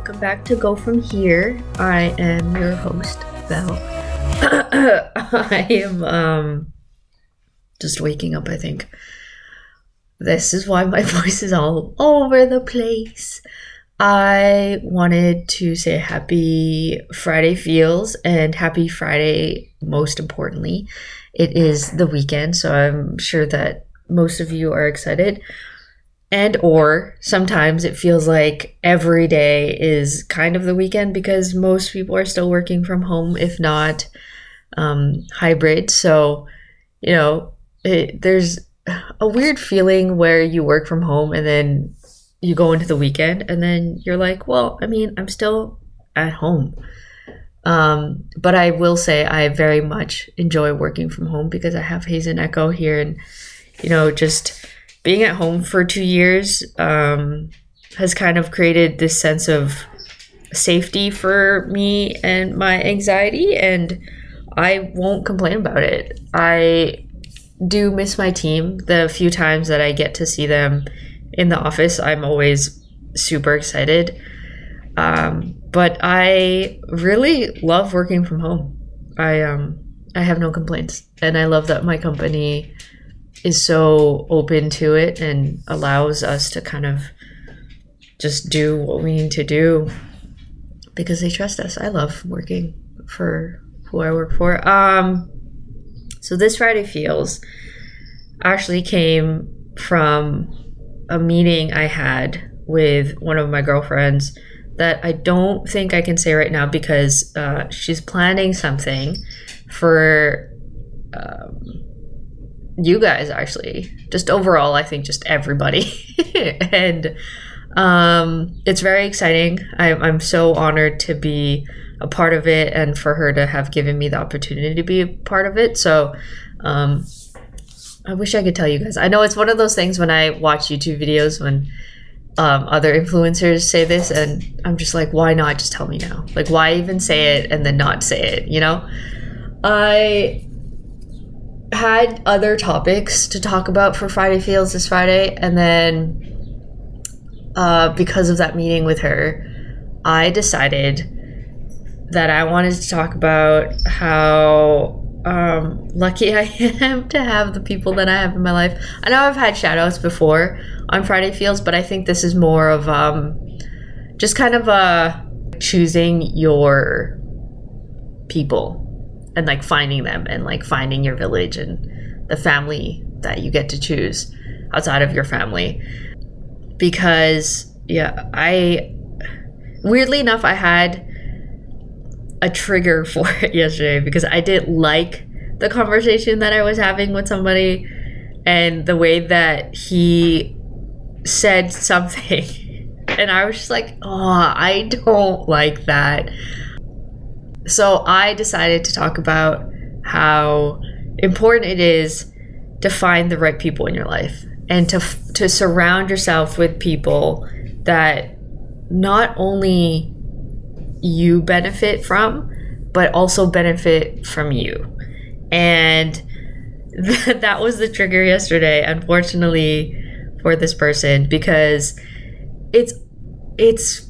Welcome back to Go From Here. I am your host, Belle. I am um, just waking up, I think. This is why my voice is all over the place. I wanted to say happy Friday feels and happy Friday, most importantly. It is the weekend, so I'm sure that most of you are excited. And or sometimes it feels like every day is kind of the weekend because most people are still working from home, if not um, hybrid. So, you know, it, there's a weird feeling where you work from home and then you go into the weekend and then you're like, well, I mean, I'm still at home. Um, but I will say I very much enjoy working from home because I have Hayes and Echo here and, you know, just being at home for two years um, has kind of created this sense of safety for me and my anxiety and I won't complain about it. I do miss my team. The few times that I get to see them in the office, I'm always super excited. Um, but I really love working from home. I um I have no complaints, and I love that my company is so open to it and allows us to kind of just do what we need to do because they trust us. I love working for who I work for. Um, so this Friday feels actually came from a meeting I had with one of my girlfriends that I don't think I can say right now because uh, she's planning something for um, you guys, actually. Just overall, I think just everybody. and um, it's very exciting. I, I'm so honored to be a part of it and for her to have given me the opportunity to be a part of it. So, um, I wish I could tell you guys. I know it's one of those things when I watch YouTube videos when um, other influencers say this, and I'm just like, why not just tell me now? Like, why even say it and then not say it? You know, I had other topics to talk about for Friday Feels this Friday, and then uh, because of that meeting with her, I decided that I wanted to talk about how um, lucky I am to have the people that I have in my life. I know I've had shout outs before on Friday Feels, but I think this is more of um, just kind of uh, choosing your people and like finding them and like finding your village and the family that you get to choose outside of your family. Because, yeah, I weirdly enough, I had a trigger for it yesterday because I didn't like the conversation that I was having with somebody and the way that he said something. And I was just like, oh, I don't like that. So I decided to talk about how important it is to find the right people in your life and to to surround yourself with people that not only you benefit from, but also benefit from you. And th- that was the trigger yesterday, unfortunately, for this person because it's it's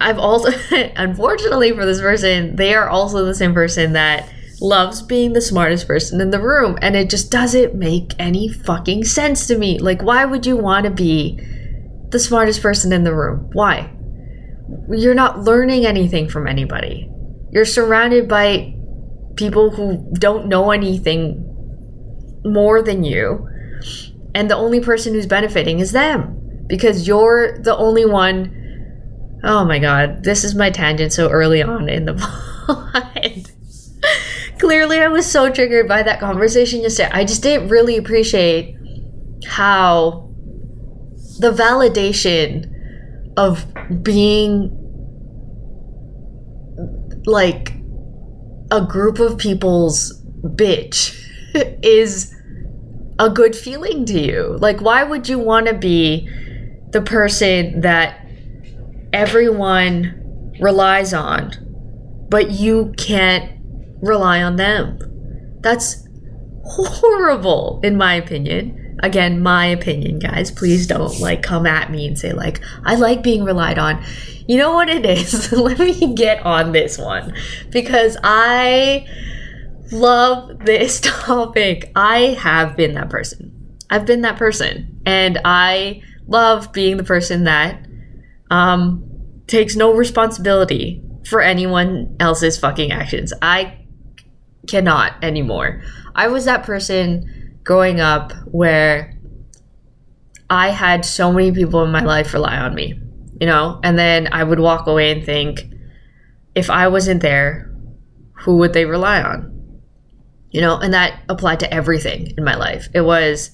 I've also unfortunately for this person, they are also the same person that loves being the smartest person in the room and it just doesn't make any fucking sense to me. Like why would you want to be the smartest person in the room? Why? you're not learning anything from anybody. You're surrounded by people who don't know anything more than you. And the only person who's benefiting is them because you're the only one. Oh my god, this is my tangent so early on in the pod. Clearly, I was so triggered by that conversation yesterday. I just didn't really appreciate how the validation of being like a group of people's bitch is a good feeling to you. Like, why would you want to be the person that everyone relies on, but you can't rely on them? That's horrible, in my opinion. Again, my opinion, guys. Please don't like come at me and say like I like being relied on. You know what it is? Let me get on this one because I love this topic. I have been that person. I've been that person and I love being the person that um takes no responsibility for anyone else's fucking actions. I cannot anymore. I was that person growing up where I had so many people in my life rely on me, you know, and then I would walk away and think, if I wasn't there, who would they rely on? You know, and that applied to everything in my life. It was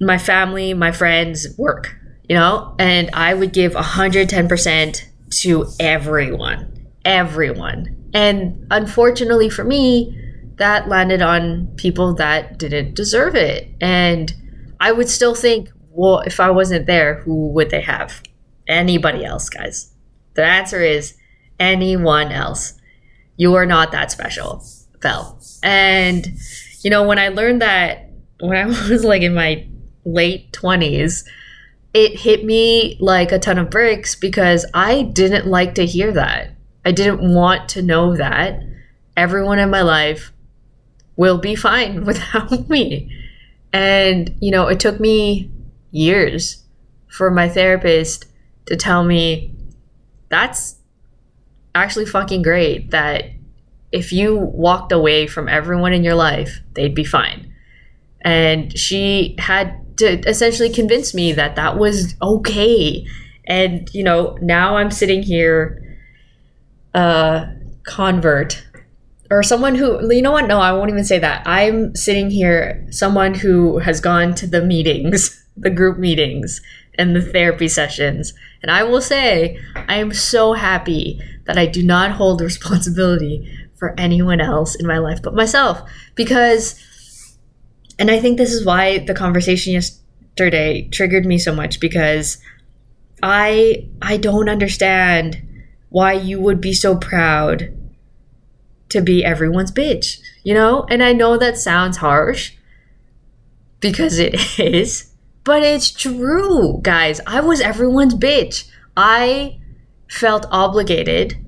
my family, my friends, work, you know, and I would give 110% to everyone, everyone. And unfortunately for me, that landed on people that didn't deserve it. And I would still think, well, if I wasn't there, who would they have? Anybody else, guys. The answer is anyone else. You are not that special, Belle. And, you know, when I learned that when I was like in my late 20s, it hit me like a ton of bricks because I didn't like to hear that. I didn't want to know that everyone in my life will be fine without me. And, you know, it took me years for my therapist to tell me that's actually fucking great that if you walked away from everyone in your life, they'd be fine. And she had to essentially convince me that that was okay. And, you know, now I'm sitting here, uh, convert or someone who, you know what? No, I won't even say that. I'm sitting here, someone who has gone to the meetings, the group meetings, and the therapy sessions. And I will say, I am so happy that I do not hold responsibility for anyone else in my life but myself because and I think this is why the conversation yesterday triggered me so much because I I don't understand why you would be so proud to be everyone's bitch, you know? And I know that sounds harsh because it is, but it's true, guys. I was everyone's bitch. I felt obligated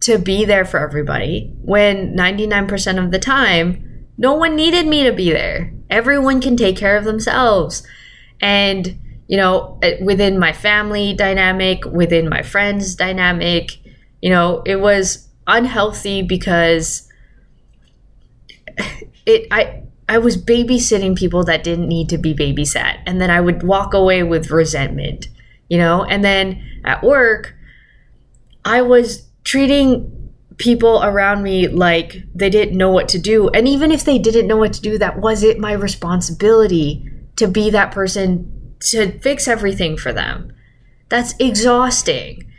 to be there for everybody when 99% of the time no one needed me to be there. Everyone can take care of themselves. And, you know, within my family dynamic, within my friends dynamic, you know, it was unhealthy because it I I was babysitting people that didn't need to be babysat. And then I would walk away with resentment, you know? And then at work, I was treating people around me like they didn't know what to do. And even if they didn't know what to do, that wasn't my responsibility to be that person to fix everything for them. That's exhausting.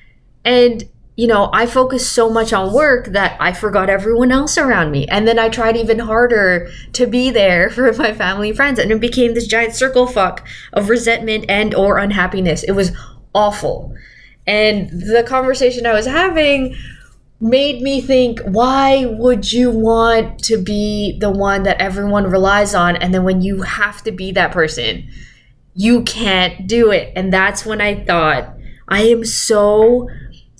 And, you know, I focused so much on work that I forgot everyone else around me. And then I tried even harder to be there for my family and friends. And it became this giant circle fuck of resentment and or unhappiness. It was awful. And the conversation I was having made me think why would you want to be the one that everyone relies on? And then when you have to be that person you can't do it. And that's when i thought i am so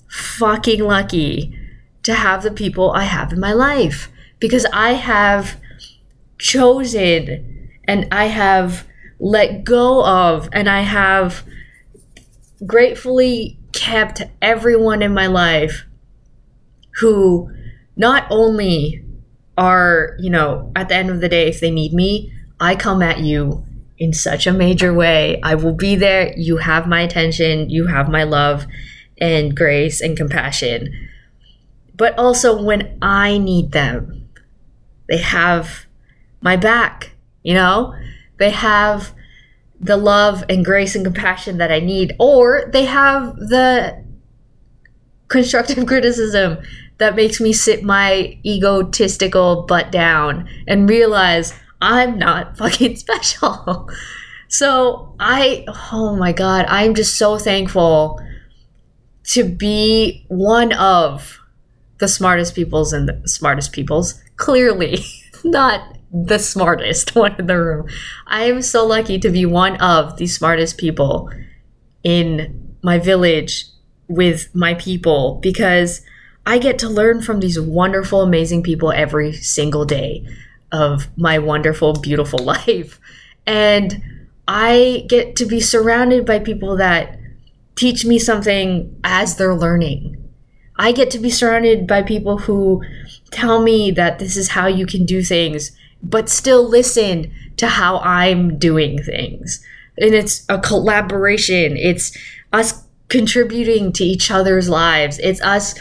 fucking lucky to have the people i have in my life. Because i have chosen and i have let go of and i have gratefully kept everyone in my life who not only are, you know, at the end of the day, if they need me, I come at you in such a major way. I will be there. You have my attention, you have my love and grace and compassion. But also when I need them, they have my back, you know? They have the love and grace and compassion that I need, or they have the constructive criticism that makes me sit my egotistical butt down and realize I'm not fucking special. so I, oh my God, I'm just so thankful to be one of the smartest peoples and the smartest peoples. Clearly, not the smartest one in the room. I am so lucky to be one of the smartest people in my village with my people because I get to learn from these wonderful, amazing people every single day of my wonderful, beautiful life. And I get to be surrounded by people that teach me something as they're learning. I get to be surrounded by people who tell me that this is how you can do things, but still listen to how I'm doing things. And it's a collaboration. It's us contributing to each other's lives. It's us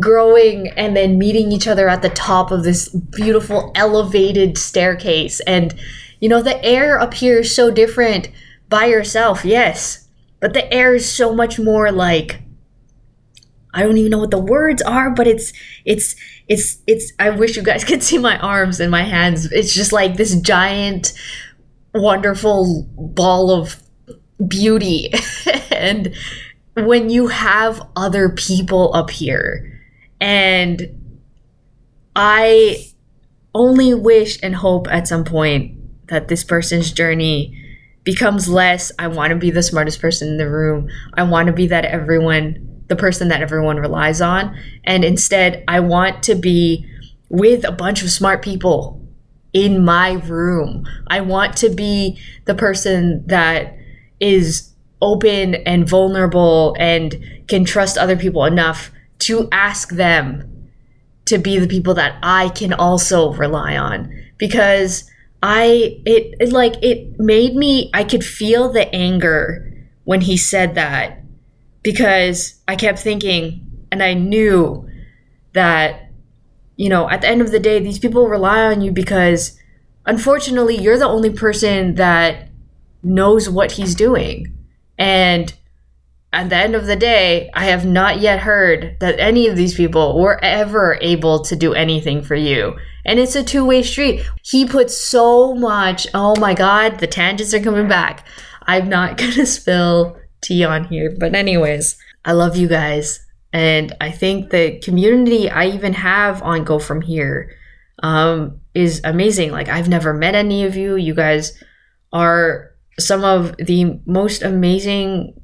growing and then meeting each other at the top of this beautiful elevated staircase. And, you know, the air up here is so different by yourself, yes. But the air is so much more like I don't even know what the words are, but it's it's it's it's I wish you guys could see my arms and my hands. It's just like this giant wonderful ball of beauty. and when you have other people up here and I only wish and hope at some point that this person's journey becomes less I want to be the smartest person in the room. I want to be that everyone the person that everyone relies on and instead I want to be with a bunch of smart people in my room. I want to be the person that is open and vulnerable and can trust other people enough to ask them to be the people that I can also rely on. Because I it, it like it made me I could feel the anger when he said that. Because I kept thinking and I knew that you know at the end of the day these people rely on you because unfortunately you're the only person that knows what he's doing and at the end of the day, I have not yet heard that any of these people were ever able to do anything for you. And it's a two way street. He put so much, oh my God, the tangents are coming back. I'm not going to spill tea on here. But, anyways, I love you guys. And I think the community I even have on Go From Here um, is amazing. Like, I've never met any of you. You guys are some of the most amazing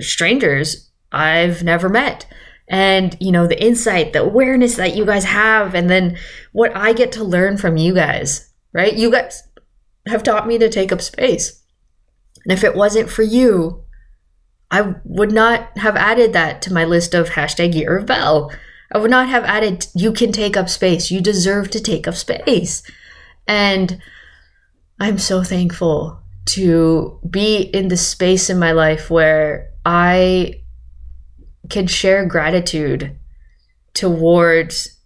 strangers I've never met. And, you know, the insight, the awareness that you guys have, and then what I get to learn from you guys, right? You guys have taught me to take up space. And if it wasn't for you, I would not have added that to my list of hashtag year of Belle. I would not have added, you can take up space. You deserve to take up space. And I'm so thankful to be in the space in my life where I can share gratitude towards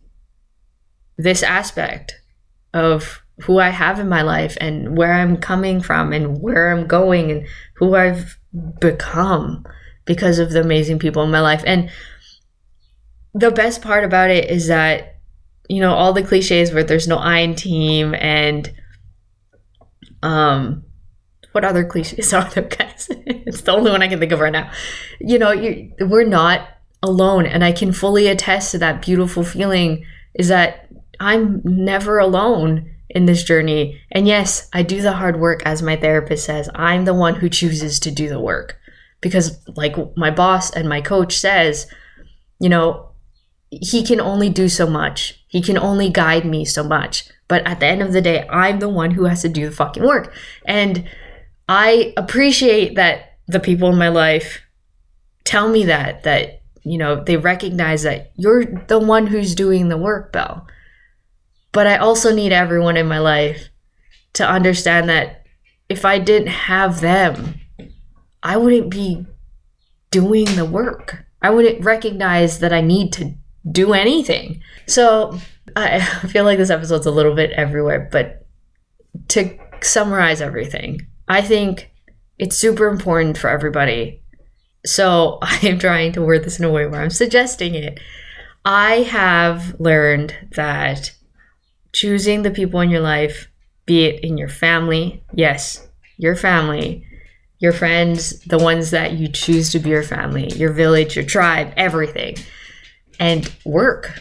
this aspect of who I have in my life and where I'm coming from and where I'm going and who I've become because of the amazing people in my life. And the best part about it is that, you know, all the cliches where there's no I in team and um what other cliches are there, guys? it's the only one I can think of right now. You know, you, we're not alone, and I can fully attest to that beautiful feeling. Is that I'm never alone in this journey. And yes, I do the hard work, as my therapist says. I'm the one who chooses to do the work because, like my boss and my coach says, you know, he can only do so much. He can only guide me so much. But at the end of the day, I'm the one who has to do the fucking work. And I appreciate that the people in my life tell me that, that, you know, they recognize that you're the one who's doing the work, Belle. But I also need everyone in my life to understand that if I didn't have them, I wouldn't be doing the work. I wouldn't recognize that I need to do anything. So I feel like this episode's a little bit everywhere, but to summarize everything, I think it's super important for everybody. So I am trying to word this in a way where I'm suggesting it. I have learned that choosing the people in your life, be it in your family, yes, your family, your friends, the ones that you choose to be your family, your village, your tribe, everything, and work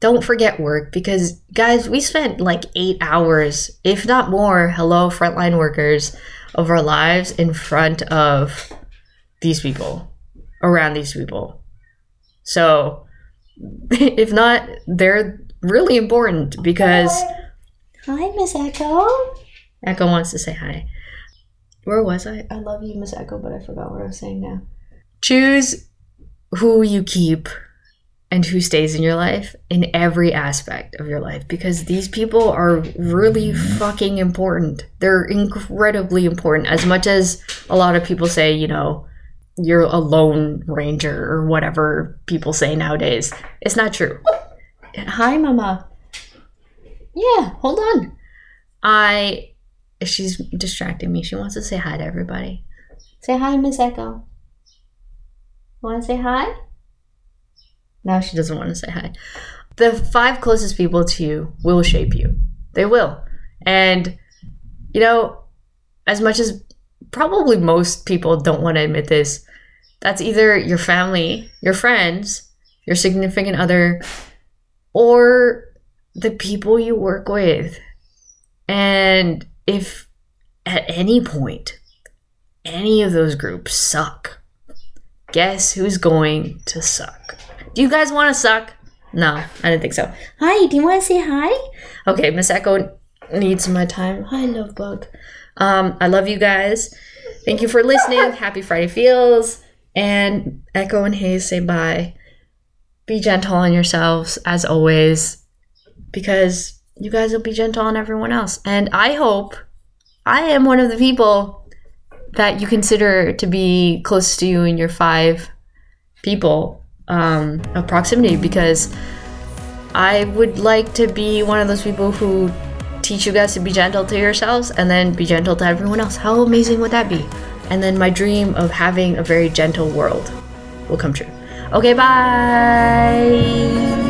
don't forget work because, guys, we spent like eight hours, if not more, hello, frontline workers, of our lives in front of these people, around these people. So, if not, they're really important because. Hi, Miss Echo. Echo wants to say hi. Where was I? I love you, Miss Echo, but I forgot what I was saying now. Choose who you keep and who stays in your life in every aspect of your life because these people are really mm-hmm. fucking important. They're incredibly important. As much as a lot of people say, you know, you're a lone ranger or whatever people say nowadays, it's not true. Hi, Mama. Yeah, hold on. I. She's distracting me. She wants to say hi to everybody. Say hi, Miss Echo. Want to say hi? Now she doesn't want to say hi. The five closest people to you will shape you. They will. And, you know, as much as probably most people don't want to admit this, that's either your family, your friends, your significant other, or the people you work with. And if at any point any of those groups suck, guess who's going to suck? Do you guys want to suck? No, I didn't think so. Hi, do you want to say hi? Okay, Miss Echo needs my time. Hi, love bug. Um, I love you guys. Thank you for listening. Happy Friday feels. And Echo and Hayes say bye. Be gentle on yourselves as always, because you guys will be gentle on everyone else. And I hope I am one of the people that you consider to be close to you and your five people um, of proximity because I would like to be one of those people who teach you guys to be gentle to yourselves and then be gentle to everyone else. How amazing would that be? And then my dream of having a very gentle world will come true. Okay, bye.